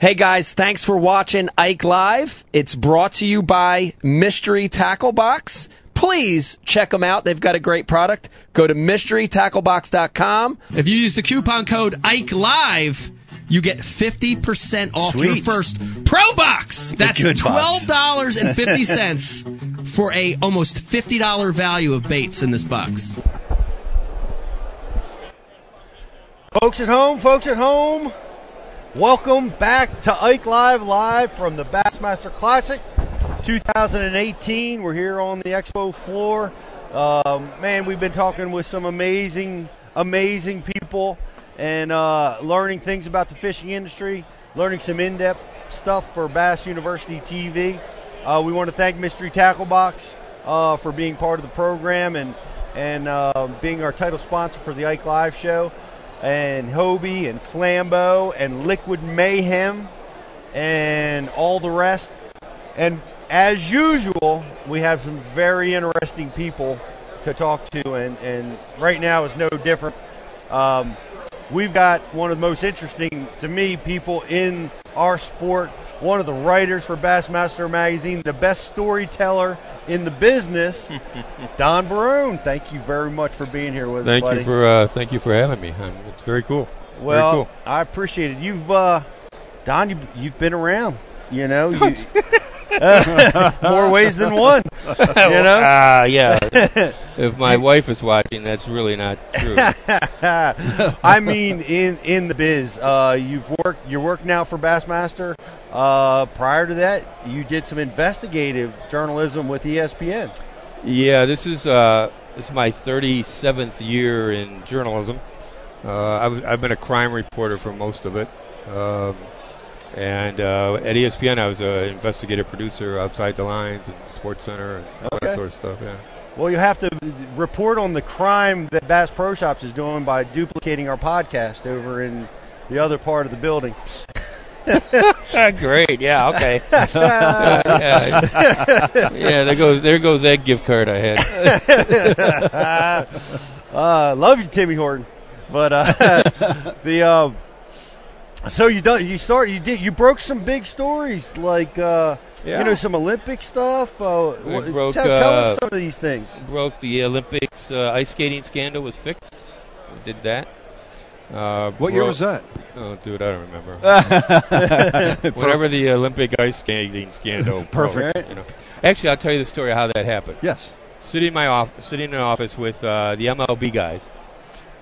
Hey guys, thanks for watching Ike Live. It's brought to you by Mystery Tackle Box. Please check them out. They've got a great product. Go to mysterytacklebox.com. If you use the coupon code Ike Live, you get 50% off your first Pro Box. That's $12.50 for a almost $50 value of baits in this box. Folks at home, folks at home, welcome back to Ike Live, live from the Bassmaster Classic 2018. We're here on the expo floor. Um, man, we've been talking with some amazing, amazing people and uh, learning things about the fishing industry, learning some in-depth stuff for Bass University TV. Uh, we want to thank Mystery Tackle Box uh, for being part of the program and and uh, being our title sponsor for the Ike Live show and Hobie and Flambeau and Liquid Mayhem and all the rest. And as usual, we have some very interesting people to talk to, and, and right now is no different. Um, we've got one of the most interesting, to me, people in our sport, one of the writers for Bassmaster Magazine, the best storyteller in the business, Don Barone. Thank you very much for being here with Thank us, buddy. you for uh, thank you for having me. Um, it's very cool. Well, very cool. I appreciate it. You've, uh, Don, you, you've been around. You know, you, more ways than one. You know. Ah, yeah. if my wife is watching, that's really not true. I mean, in in the biz, uh, you've worked. You're working now for Bassmaster. Uh, prior to that, you did some investigative journalism with ESPN. yeah, this is uh, this is my 37th year in journalism. Uh, I've, I've been a crime reporter for most of it. Um, and uh, at ESPN, I was an investigative producer outside the lines and Sports Center and all Okay. that sort of stuff. Yeah. Well, you have to report on the crime that Bass Pro Shops is doing by duplicating our podcast over in the other part of the building. Great. Yeah. Okay. yeah. yeah. There goes there goes that gift card I had. uh, love you, Timmy Horton. But uh, the uh, so you done you start you did you broke some big stories like uh, Yeah. you know some Olympic stuff. Uh, We broke, tell, tell us uh, some of these things. Broke the Olympics uh, ice skating scandal was fixed. We did that. Uh, What year was that? Oh, dude, I don't remember. Whatever the Olympic ice skating scandal. broke, Perfect. you know. Actually, I'll tell you the story of how that happened. Yes. Sitting in my office, sitting in an office with uh, the MLB guys.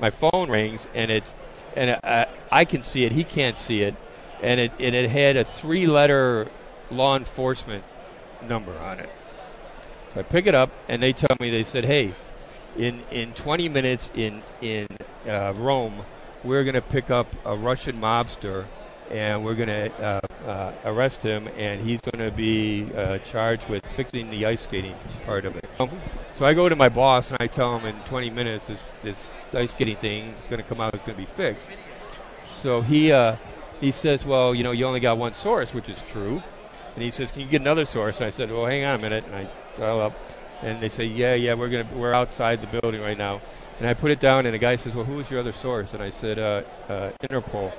My phone rings and it's and I, I can see it. He can't see it, and it and it had a three-letter law enforcement number on it. So I pick it up and they tell me they said, "Hey, in in 20 minutes in in uh, Rome, we're going to pick up a Russian mobster." And we're going to uh, uh, arrest him, and he's going to be uh, charged with fixing the ice skating part of it. So I go to my boss and I tell him in 20 minutes this this ice skating thing is going to come out. It's going to be fixed. So he uh, he says, well, you know, you only got one source, which is true. And he says, can you get another source? And I said, well, hang on a minute. And I dial up, and they say, yeah, yeah, we're gonna we're outside the building right now. And I put it down, and the guy says, well, who is your other source? And I said, uh, uh, Interpol.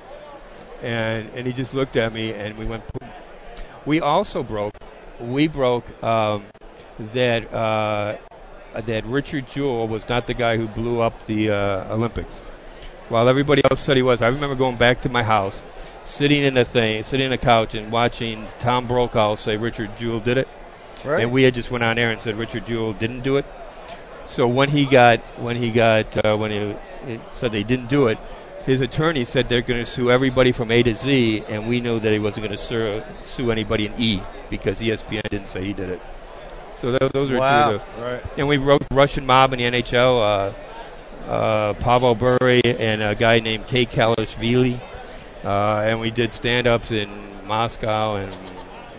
And and he just looked at me, and we went. Boom. We also broke. We broke um, that uh, that Richard Jewell was not the guy who blew up the uh, Olympics. While everybody else said he was, I remember going back to my house, sitting in a thing, sitting in a couch, and watching Tom Brokaw say Richard Jewell did it, Right. and we had just went on air and said Richard Jewell didn't do it. So when he got when he got uh, when he, he said they didn't do it, his attorney said they're going to sue everybody from A to Z, and we know that he wasn't going to sue, sue anybody in E because ESPN didn't say he did it. So those, those are wow. two of the Right. and we wrote Russian Mob in the NHL. Uh, uh, Pavel Bure and a guy named Kikalishvili. Uh, and we did stand-ups in Moscow and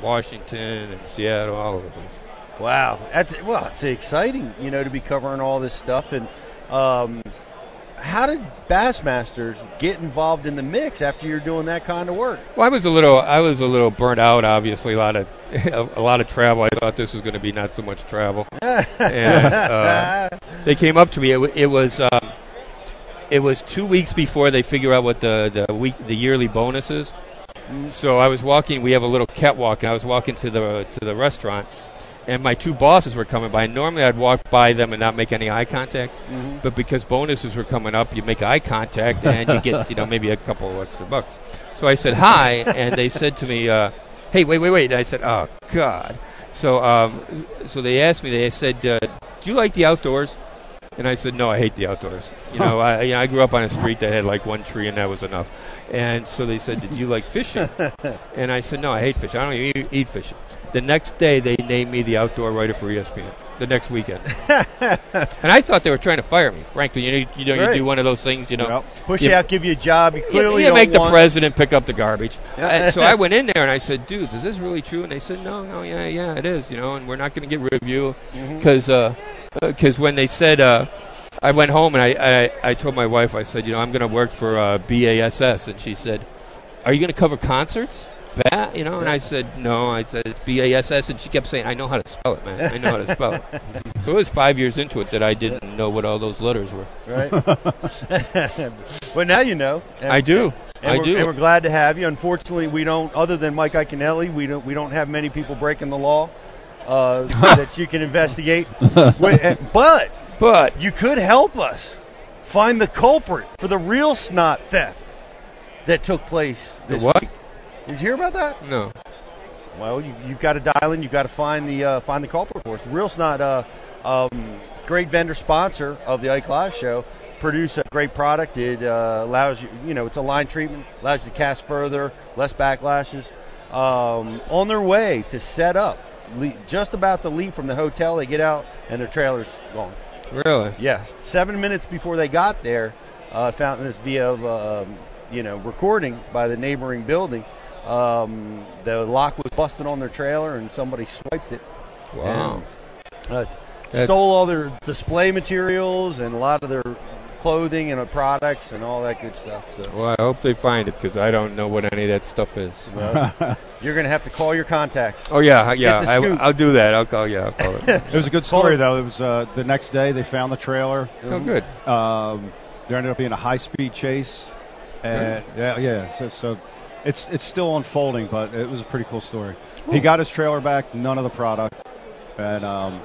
Washington and Seattle, all over the place. Wow, that's well, it's exciting, you know, to be covering all this stuff. And um, how did Bassmasters get involved in the mix after you're doing that kind of work? Well, I was a little, I was a little burnt out. Obviously, a lot of, a lot of travel. I thought this was going to be not so much travel. and uh, they came up to me. It, it was, um, it was two weeks before they figure out what the the week, the yearly bonus is. So I was walking. We have a little catwalk, and I was walking to the to the restaurant, and my two bosses were coming by. Normally, I'd walk by them and not make any eye contact, but because bonuses were coming up, you make eye contact and you get you know maybe a couple of extra bucks. So I said hi, and they said to me, uh, "Hey, wait, wait, wait!" And I said, "Oh God." So um, so they asked me. They said, uh, "Do you like the outdoors?" And I said, "No, I hate the outdoors." You know, I you know, I grew up on a street that had like one tree, and that was enough. And so they said, "Did you like fishing?" and I said, "No, I hate fishing. I don't even eat, eat fishing." The next day, they named me the outdoor writer for ESPN. The next weekend, and I thought they were trying to fire me. Frankly, you know, you, know, you do one of those things, you know. Yep. Push You- you out, give you a job. You You, clearly you don't make the president pick up the garbage. And so I went in there and I said, "Dudes, is this really true?" And they said, "No, no, yeah, yeah, it is. You know, and we're not going to get rid of you Mm-hmm. because because when they said." Uh, I went home and I, I, I told my wife, I said, you know, I'm going to work for uh, BASS. And she said, are you going to cover concerts? Bat, you know, and I said, no, I said, it's BASS. And she kept saying, I know how to spell it, man. I know how to spell it. so it was five years into it that I didn't know what all those letters were. Right. but now you know. And, I do. And I do. And we're glad to have you. Unfortunately, we don't. Other than Mike Iaconelli, we don't. We don't have many people breaking the law uh, that you can investigate. But But you could help us find the culprit for the real snot theft that took place the what? week. Did you hear about that? No. Well, you, you've got to dial in. You've got to find the uh, find the culprit for us. The real snot, uh, um, great vendor sponsor of the Ike Live show, produce a great product. It uh, allows you, you know, it's a line treatment, allows you to cast further, less backlashes. Um, on their way to set up, le- just about to leave from the hotel, they get out and their trailer's gone. Really? Yes, seven minutes before they got there, uh, found this via, um, you know, recording by the neighboring building. Um, the lock was busted on their trailer, and somebody swiped it. Wow. And, uh, stole all their display materials and a lot of their clothing and uh, products and all that good stuff. So Well, I hope they find it because I don't know what any of that stuff is. well, you're going to have to call your contacts. Oh yeah, yeah. I, I'll do that. I'll call. Yeah, I'll call it. It was a good story though. It was uh, the next day they found the trailer. oh, good. Um, there ended up being a high-speed chase, and yeah, yeah. So, so it's it's still unfolding, but it was a pretty cool story. He got his trailer back, none of the product, and um,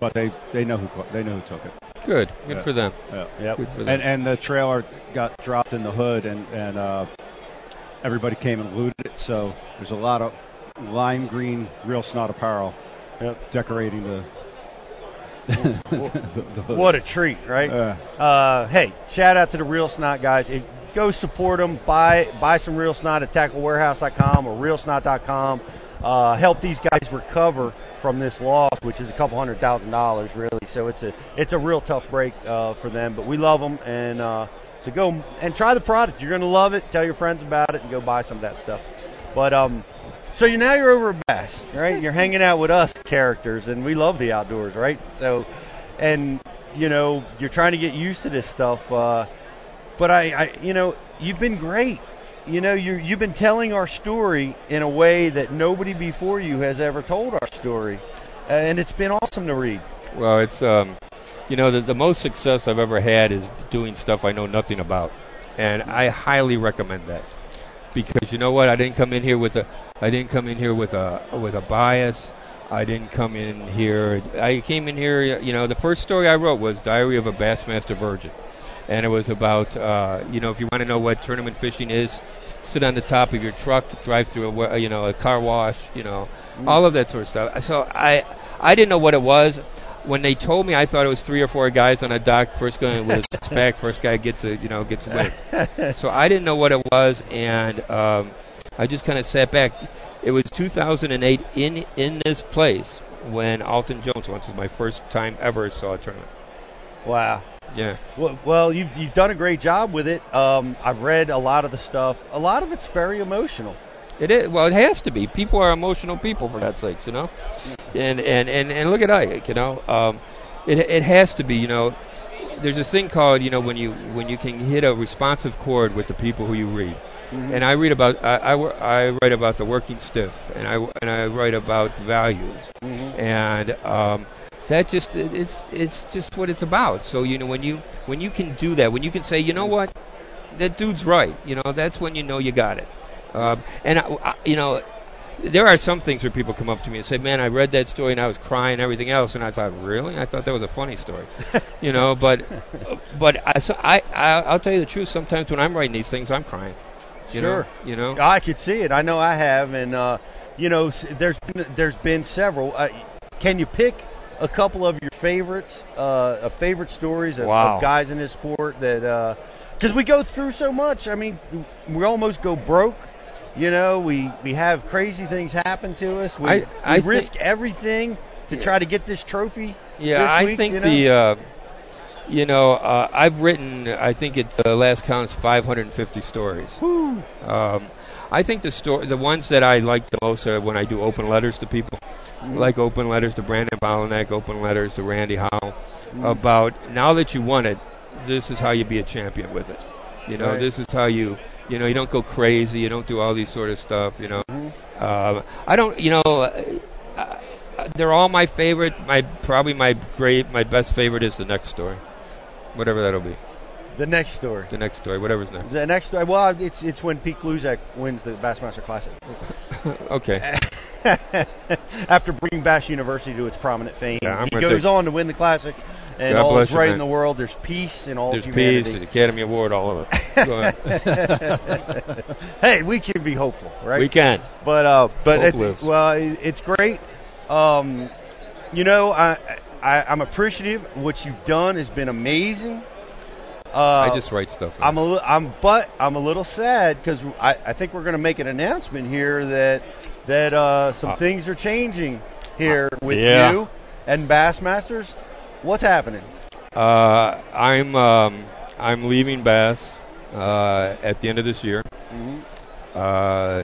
but they they know who they know who took it. Good. Good Yeah. for them. Yeah. Yep. Good for them. And and the trailer got dropped in the hood, and and uh, everybody came and looted it. So there's a lot of lime green real snot apparel Yep. decorating the. the, the hood. What a treat, right? Uh, Uh, hey, shout out to the Real Snot guys. It, go support them. Buy buy some Real Snot at tacklewarehouse.com or realsnot.com. Uh, help these guys recover from this loss, which is a couple hundred thousand dollars, really. So it's a it's a real tough break uh, for them, but we love them, and uh, so go and try the product. You're gonna love it. Tell your friends about it, and go buy some of that stuff. But um, so you now you're over at Bass, right? You're hanging out with us characters, and we love the outdoors, right? So, and you know you're trying to get used to this stuff. Uh, but I, I, you know, you've been great. You know, you you've been telling our story in a way that nobody before you has ever told our story, and it's been awesome to read. Well, it's um, you know, the, the most success I've ever had is doing stuff I know nothing about, and I highly recommend that because you know what? I didn't come in here with a, I didn't come in here with a with a bias. I didn't come in here. I came in here. You know, the first story I wrote was Diary of a Bassmaster Virgin, and it was about, uh, you know, if you want to know what tournament fishing is, sit on the top of your truck, drive through a, you know, a car wash, you know, all of that sort of stuff. So I, I didn't know what it was. When they told me, I thought it was three or four guys on a dock. First guy with a pack, first guy gets a, you know, gets a win. so I didn't know what it was, and um, I just kind of sat back. It was 2008 in in this place when Alton Jones. This was my first time ever saw a tournament. Wow. Yeah. Well, well, you've you've done a great job with it. Um, I've read a lot of the stuff. A lot of it's very emotional. It is. Well, it has to be. People are emotional people, for that sakes, you know. And and and and look at Ike, you know. Um, it it has to be, you know. There's a thing called, you know, when you when you can hit a responsive chord with the people who you read. And I read about I, I, I write about the working stiff, and I and I write about values, and um, that just it's it's just what it's about. So you know when you when you can do that, when you can say, you know what, that dude's right, you know, that's when you know you got it. Um, and I, I, you know, there are some things where people come up to me and say, "Man, I read that story and I was crying and everything else," and I thought, "Really? I thought that was a funny story," you know. But, but I, so I, I, I'll tell you the truth. Sometimes when I'm writing these things, I'm crying. You Sure. Know, you know. I could see it. I know I have, and uh, you know, there's been, there's been several. Uh, can you pick a couple of your favorites, uh, favorite stories of, Wow. of guys in this sport that? Because we go through so much. I mean, we almost go broke. You know, we we have crazy things happen to us. We, I- I we risk everything to try to get this trophy. Yeah, this I week, think you know? the, uh, you know, uh, I've written, I think it uh, last counts 550 stories. Um, I think the story, the ones that I like the most are when I do open letters to people, like open letters to Brandon Palaniuk, open letters to Randy Howell, about now that you won it, this is how you be a champion with it. You know, Right. this is how you, you know, you don't go crazy, you don't do all these sort of stuff. You know, uh, I don't, you know. Uh, uh, they're all my favorite. My probably my great, my best favorite is the next story, whatever that'll be. The next story. The next story, whatever's next. The next, story. well, it's it's when Pete Gluszek wins the Bassmaster Classic. okay. After bringing Bass University to its prominent fame, Yeah, he goes on to win the Classic, and God all is right in the world. There's peace and all There's peace, the Academy Award, all of it. Go ahead. hey, we can be hopeful, right? We can. But uh, but it, well, it's great. Um, you know, I, I I'm appreciative. What you've done has been amazing. Uh, I just write stuff. I'm a li- I'm but I'm a little sad because I, I think we're going to make an announcement here that that uh, some Uh, things are changing here with yeah. you and Bassmasters. What's happening? Uh, I'm um, I'm leaving Bass uh, at the end of this year, uh,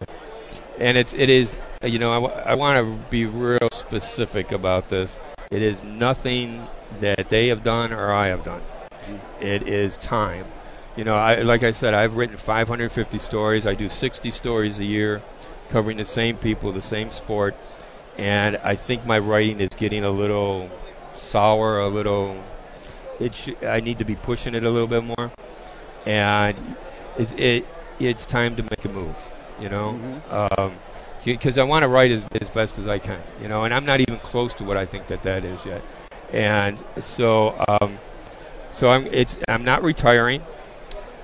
and it's it is you know I, w- I want to be real specific about this. It is nothing that they have done or I have done. It is time. You know, I, like I said, I've written 550 stories. I do 60 stories a year, covering the same people, the same sport, and I think my writing is getting a little sour, a little. It sh- I need to be pushing it a little bit more, and it's it it's time to make a move. You know, um, because I want to write as, as best as I can. You know, and I'm not even close to what I think that that is yet. And so, um, so I'm it's I'm not retiring.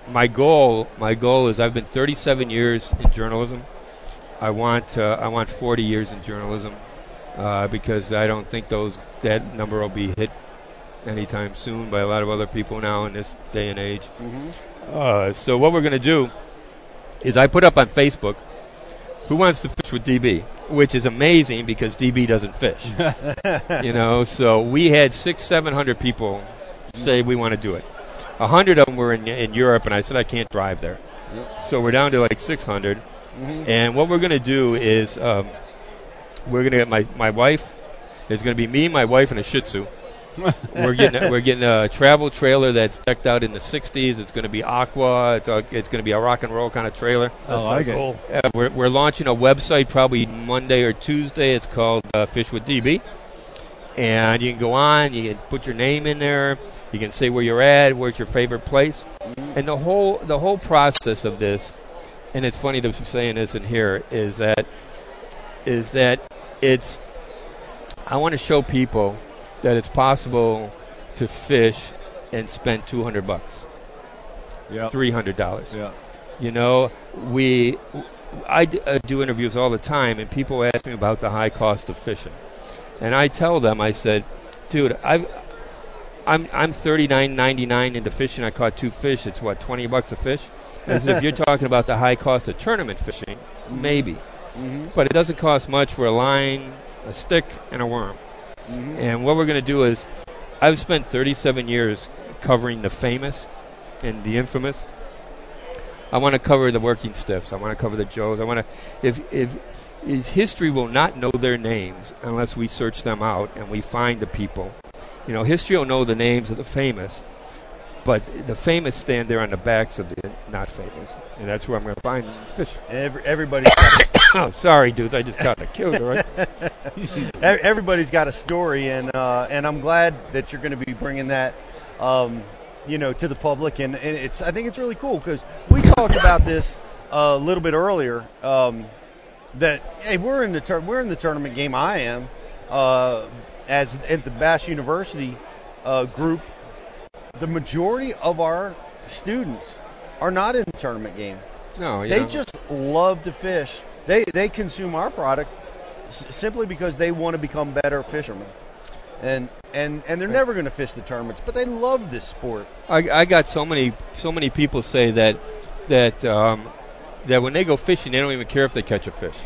My goal my goal is I've been 37 years in journalism. I want uh, I want 40 years in journalism uh, because I don't think those that number will be hit anytime soon by a lot of other people now in this day and age. Uh, so what we're going to do is I put up on Facebook who wants to fish with DB, which is amazing because DB doesn't fish. you know, so we had six, seven hundred people say we want to do it. A hundred of them were in in Europe, and I said I can't drive there. So we're down to like 600. And what we're going to do is um, we're going to get my my wife. It's going to be me, my wife, and a Shih Tzu. we're getting we're getting a travel trailer that's decked out in the 60s. It's going to be aqua. It's, a, it's going to be a rock and roll kind of trailer. I like it. Uh, we're, we're launching a website probably Monday or Tuesday. It's called uh, Fish with DB, and you can go on. You can put your name in there. You can say where you're at, where's your favorite place, and the whole the whole process of this. And it's funny to be saying this in here is that is that it's. I want to show people that it's possible to fish and spend 200 bucks, Yeah. 300 dollars. Yeah. You know, we, I uh, do interviews all the time, and people ask me about the high cost of fishing, and I tell them, I said, dude, I've, I'm I'm 39.99 into fishing. I caught two fish. It's what 20 bucks a fish. Said, if you're talking about the high cost of tournament fishing, mm-hmm. maybe, mm-hmm. but it doesn't cost much for a line, a stick, and a worm. Mm-hmm. And what we're going to do is, I've spent 37 years covering the famous and the infamous. I want to cover the working stiffs. I want to cover the Joes. I want to, if if is history will not know their names unless we search them out and we find the people. You know, history will know the names of the famous, but the famous stand there on the backs of the not famous, and that's where I'm going to find fish. Every, everybody's got oh, sorry, dudes, I just got a killed, right? Ev- everybody's got a story, and uh, and I'm glad that you're going to be bringing that, um, you know, to the public, and, and it's I think it's really cool because we talked about this a little bit earlier um, that hey, we're in the tur- we're in the tournament game. I am uh, as at the Bass University uh, group. The majority of our students are not in the tournament game. No, you They just love to fish. They they consume our product s- simply because they want to become better fishermen. And and and they're never going to fish the tournaments, but they love this sport. I, I got so many so many people say that that um, that when they go fishing, they don't even care if they catch a fish.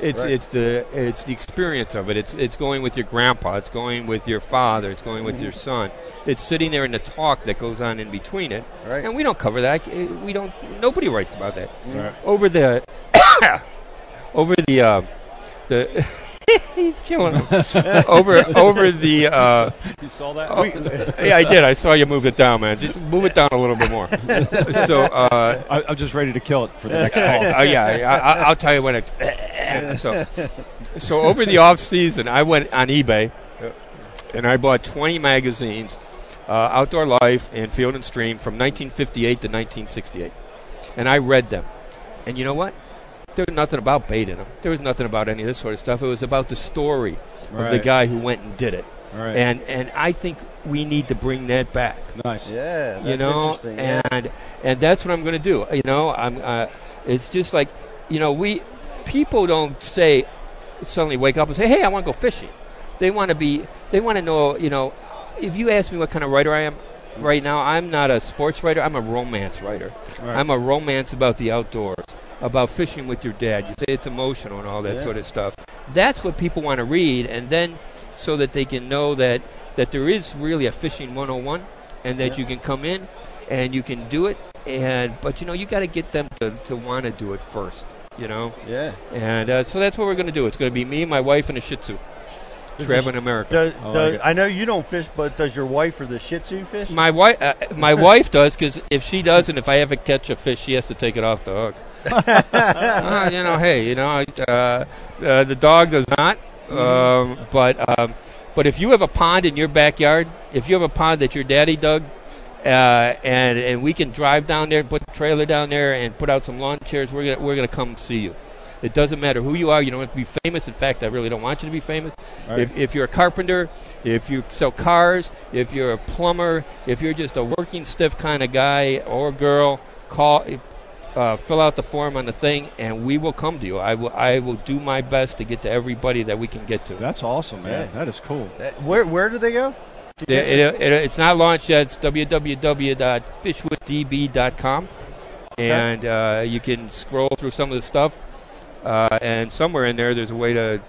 It's Right. it's the it's the experience of it. It's it's going with your grandpa. It's going with your father. It's going with your son. It's sitting there in the talk that goes on in between it. Right. And we don't cover that. We don't. Nobody writes about that. Right. Over the over the uh, the he's killing him. over over the. Uh, You saw that? Oh, yeah, I did. I saw you move it down, man. Just move it down a little bit more. so, uh, I, I'm just ready to kill it for the next uh, call. yeah, I, I, I'll tell you when it. So, so over the off season, I went on eBay and I bought 20 magazines, uh, Outdoor Life and Field and Stream from 1958 to 1968, and I read them. And you know what? There was nothing about bait in them. There was nothing about any of this sort of stuff. It was about the story of the guy who went and did it. Right. And and I think we need to bring that back nice. Yeah, that's you know, interesting. yeah. and and that's what I'm going to do. You know, I'm. Uh, it's just like, you know, we people don't say suddenly wake up and say, hey, I want to go fishing. They want to be. They want to know. You know, if you ask me what kind of writer I am right now, I'm not a sports writer. I'm a romance writer. Right. I'm a romance about the outdoors, about fishing with your dad. You say it's emotional and all that Yeah. sort of stuff. That's what people want to read, and then so that they can know that that there is really a fishing 101, and that Yeah. you can come in and you can do it. And but you know you got to get them to to want to do it first. You know, yeah. and uh, so that's what we're going to do. It's going to be me, my wife, and a Shih Tzu traveling America. Does, I like does, it. I know you don't fish, but does your wife or the Shih Tzu fish? My wife, uh, my wife does because if she doesn't, if I ever catch a fish, she has to take it off the hook. Uh, you know, hey, you know, uh, uh, the dog does not. Um, but um, but if you have a pond in your backyard, if you have a pond that your daddy dug, uh, and and we can drive down there, put the trailer down there, and put out some lawn chairs, we're gonna we're gonna come see you. It doesn't matter who you are. You don't have to be famous. In fact, I really don't want you to be famous. Right. If, if you're a carpenter, if you sell cars, if you're a plumber, if you're just a working stiff kind of guy or girl, call, uh, fill out the form on the thing, and we will come to you. I will I will do my best to get to everybody that we can get to. That's awesome, man. Yeah. That is cool. Uh, where where do they go? It, it, it, it's not launched yet. It's www.fishwithdb.com, and uh, you can scroll through some of the stuff. Uh, and somewhere in there, there's a way to.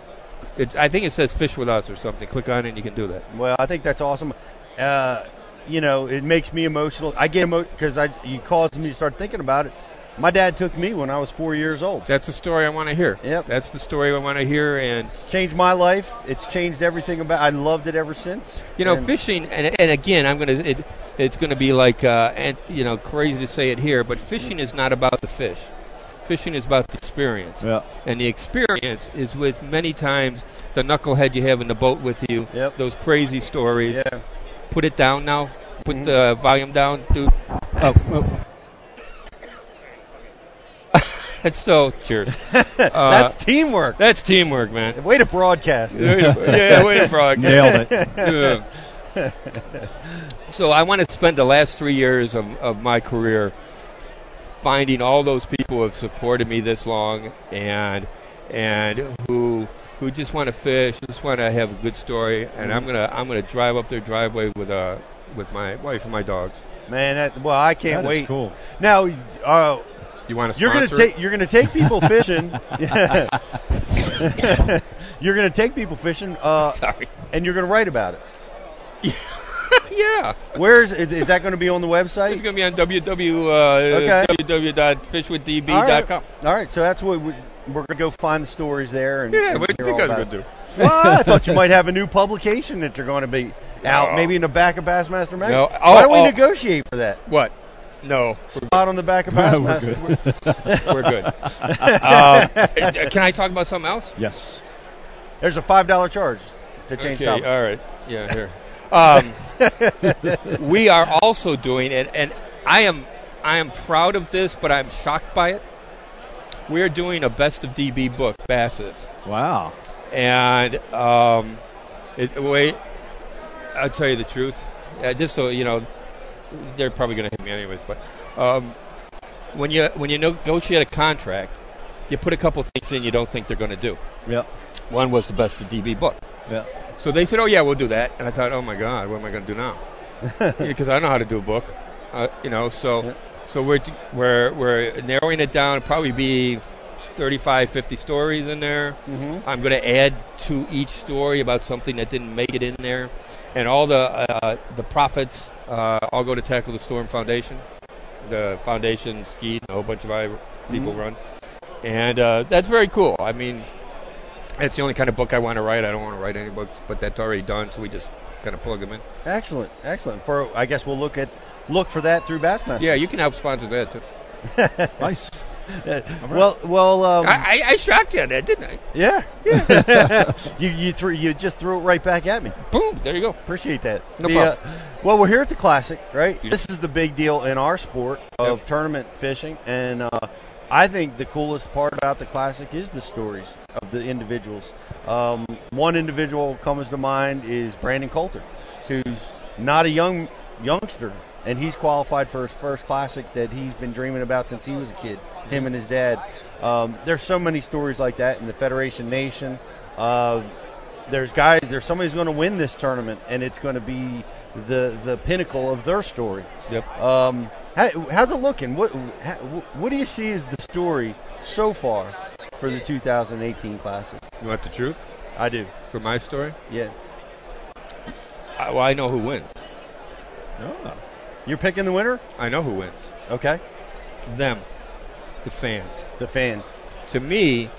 It's, I think it says "Fish with Us" or something. Click on it, and you can do that. Well, I think that's awesome. Uh, you know, it makes me emotional. I get emotional because I you caused me to start thinking about it. My dad took me when I was four years old. That's the story I want to hear. Yep. That's the story I want to hear. And Changed my life. It's changed everything about. I loved it ever since. you know, And- fishing, and, and again, I'm gonna. It, it's gonna be like, uh, and you know, crazy to say it here, but fishing is not about the fish. Fishing is about the experience. Yeah. And the experience is with many times the knucklehead you have in the boat with you. Yep. Those crazy stories. Yeah. Put it down now. Put Mhm. the volume down, dude. Oh. oh. That's so cheers. that's teamwork. That's teamwork, man. Way to broadcast. yeah, wait for it. Nailed it. Yeah. So I want to spend the last three years of, of my career finding all those people who have supported me this long and and who who just want to fish, just want to have a good story, and I'm gonna I'm gonna drive up their driveway with uh with my wife and my dog. Man, that, well, I can't That is wait. cool. Now, uh, You want to you're gonna take you're gonna take people fishing. you're gonna take people fishing, uh, Sorry. and you're gonna write about it. yeah. Where's is is that going to be on the website? It's gonna be on www uh, Okay. www.fishwithdb.com. All right. All right, so that's what we, we're going to go find the stories there. And, Yeah, and what do you I was gonna do? Well, I thought you might have a new publication that you're going to be out, maybe in the back of Bassmaster Magazine. No. Why Oh, don't we oh. negotiate for that? What? No, Spot on the back of We're Bassmaster. we're good. um, can I talk about something else? Yes. There's a five dollar charge to change okay, topic. all right. Yeah, here. Um, we are also doing it, and I am I am proud of this, but I'm shocked by it. we're doing a best of DB book, Basses, Wow. and um, it, wait, I'll tell you the truth, uh, just so you know, they're probably going to hit me anyways. But um, when you when you negotiate a contract, you put a couple things in you don't think they're going to do. Yep. One was the best of DB book. Yeah. So they said, "Oh yeah, we'll do that." And I thought, "Oh my God, what am I going to do now?" Because I know how to do a book, uh, you know. So, Yeah. so we're we're we're narrowing it down. It'll probably be 35, 50 stories in there. Mhm. I'm going to add to each story about something that didn't make it in there, and all the uh, the profits uh, all go to Tackle the Storm Foundation. The foundation, Skeet, and a whole bunch of other people run, and uh, that's very cool. I mean, it's the only kind of book I want to write. I don't want to write any books, but that's already done, so we just kind of plug them in. Excellent, excellent. For I guess we'll look at look for that through Bassmaster. Yeah, you can help sponsor that too. Nice. Well, well, um, I, I, shocked you on that, didn't I? yeah. you you threw you just threw it right back at me. Boom, there you go. Appreciate that. No The, problem. uh, well, we're here at the Classic, right? Yeah. This is the big deal in our sport of Yep. tournament fishing, and uh, I think the coolest part about the Classic is the stories of the individuals. Um, one individual comes to mind is Brandon Coulter, who's not a young youngster, and he's qualified for his first Classic that he's been dreaming about since he was a kid. Him and his dad. Um, there's so many stories like that in the Federation Nation. Uh, there's guys, there's somebody who's going to win this tournament, and it's going to be the the pinnacle of their story. Yep. Um, how, how's it looking? What how, what do you see as the story so far for the 2018 Classic? You want the truth I do. for my story? Yeah. I, well, I know who wins. Oh. You're picking the winner? I know who wins. Okay. Them, the fans. The fans. To me,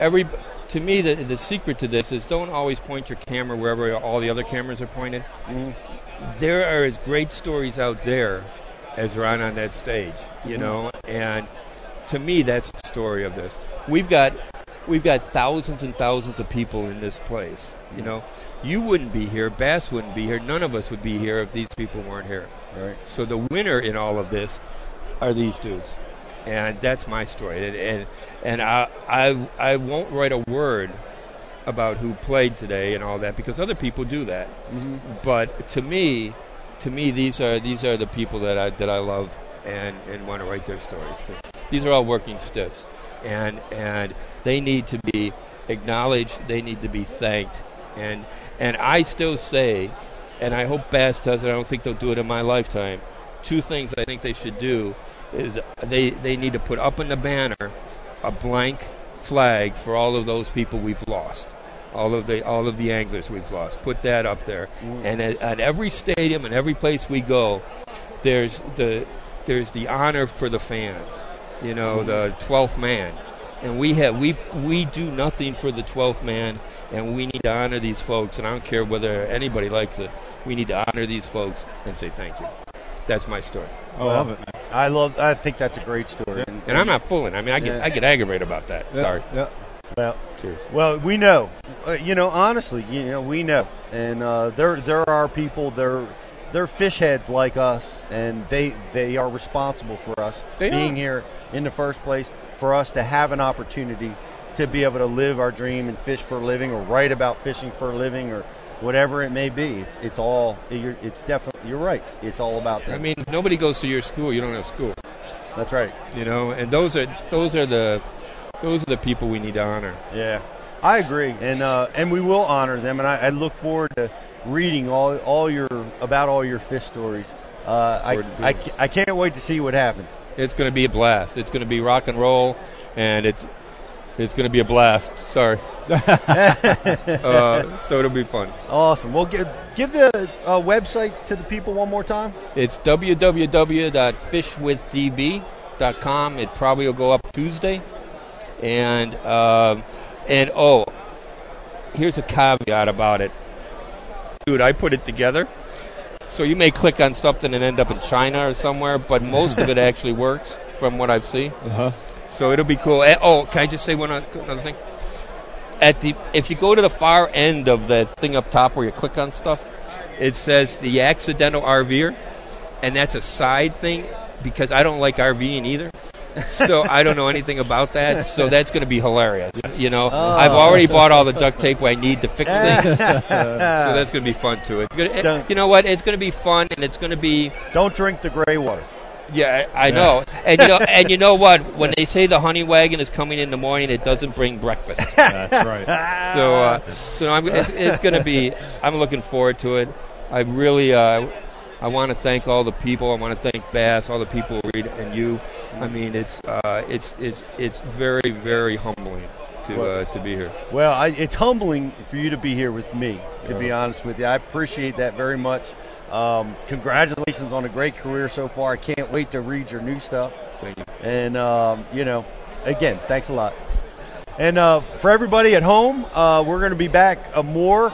every to me the the secret to this is don't always point your camera wherever all the other cameras are pointed. Mhm. There are as great stories out there as are on on that stage, you know. And to me, that's the story of this. We've got we've got thousands and thousands of people in this place. You know, you wouldn't be here, Bass wouldn't be here, none of us would be here if these people weren't here. Right. So the winner in all of this are these dudes, and that's my story. And and, and I, I I won't write a word about who played today and all that because other people do that. Mm-hmm. But to me, to me, these are these are the people that I that I love and and want to write their stories to. These are all working stiffs, and and they need to be acknowledged. They need to be thanked, and and I still say, and I hope Bass does it. I don't think they'll do it in my lifetime. Two things I think they should do is they they need to put up in the banner a blank flag for all of those people we've lost all of the all of the anglers we've lost. Put that up there. Mm. And at, at every stadium and every place we go, there's the there's the honor for the fans. You know, the 12th man. And we have we we do nothing for the 12th man, and we need to honor these folks. And I don't care whether anybody likes it. We need to honor these folks and say thank you. That's my story. I love it. Man. I love. I think that's a great story. And I'm not fooling. I mean, I get Yeah. I get aggravated about that. Yeah, Sorry. Yeah. Well, Cheers. Well, we know. Uh, you know, honestly, you know, we know, and uh, there there are people. They're they're fish heads like us, and they they are responsible for us They being are. here in the first place. For us to have an opportunity to be able to live our dream and fish for a living, or write about fishing for a living, or whatever it may be. It's it's all. You're, it's definitely. You're right. It's all about them. I mean, nobody goes to your school. You don't have school. that's right. you know and those are those are the those are the people we need to honor Yeah, I agree, and uh, and we will honor them, and I, I look forward to reading all all your about all your fish stories. Uh, I, Forward to doing I, I can't wait to see what happens. it's going to be a blast it's going to be rock and roll and it's it's going to be a blast sorry uh, so it'll be fun Awesome. Well, give, give the uh, website to the people one more time. it's www.fishwithdb.com it probably will go up tuesday and um, and oh here's a caveat about it dude i put it together so you may click on something and end up in china or somewhere but most of it actually works from what i've seen Uh-huh. So it'll be cool. Eh, Oh, can I just say one oth- another thing? At the if you go to the far end of the thing up top where you click on stuff, it says the accidental RVer, and that's a side thing because I don't like RVing either. So I don't know anything about that. So that's going to be hilarious. You know, Oh. I've already bought all the duct tape I need to fix things. so that's going to be fun too. It's gonna, Don't- you know what? It's going to be fun, and it's going to be Don't drink the gray water. yeah. I, I know, and you know, and you know what? When they say the honey wagon is coming in the morning, it doesn't bring breakfast. That's right. So, uh, so I'm, it's, it's going to be. I'm looking forward to it. I really, uh, I want to thank all the people. I want to thank Bass, all the people read, and you. I mean, it's, uh, it's, it's, it's very, very humbling to, uh, to be here. Well, I, it's humbling for you to be here with me, to be honest with you. I appreciate that very much. Um, congratulations on a great career so far. I can't wait to read your new stuff. Thank you. And, um, you know, again, thanks a lot. And uh, for everybody at home, uh, we're going to be back uh, more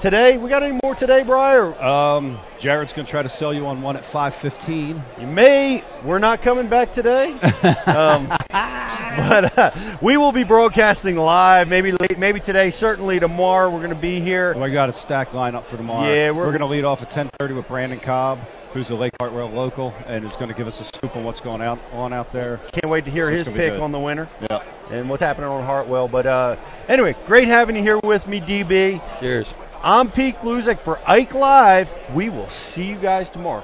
today. We got any more today, Brian? Or Um, Jared's going to try to sell you on one at 5:15. you may. We're not coming back today. um, but uh, we will be broadcasting live. Maybe late, maybe today. Certainly tomorrow. We're going to be here. Well, I got a stack lineup for tomorrow. Yeah, we're- going to lead off at 10:30 with Brandon Cobb, who's a Lake Hartwell local, and is going to give us a scoop on what's going out on out there. Can't wait to hear It's his pick on the winner Yeah. and what's happening on Hartwell. But uh, anyway, great having you here with me, DB. Cheers. I'm Pete Gluszek for Ike Live. We will see you guys tomorrow.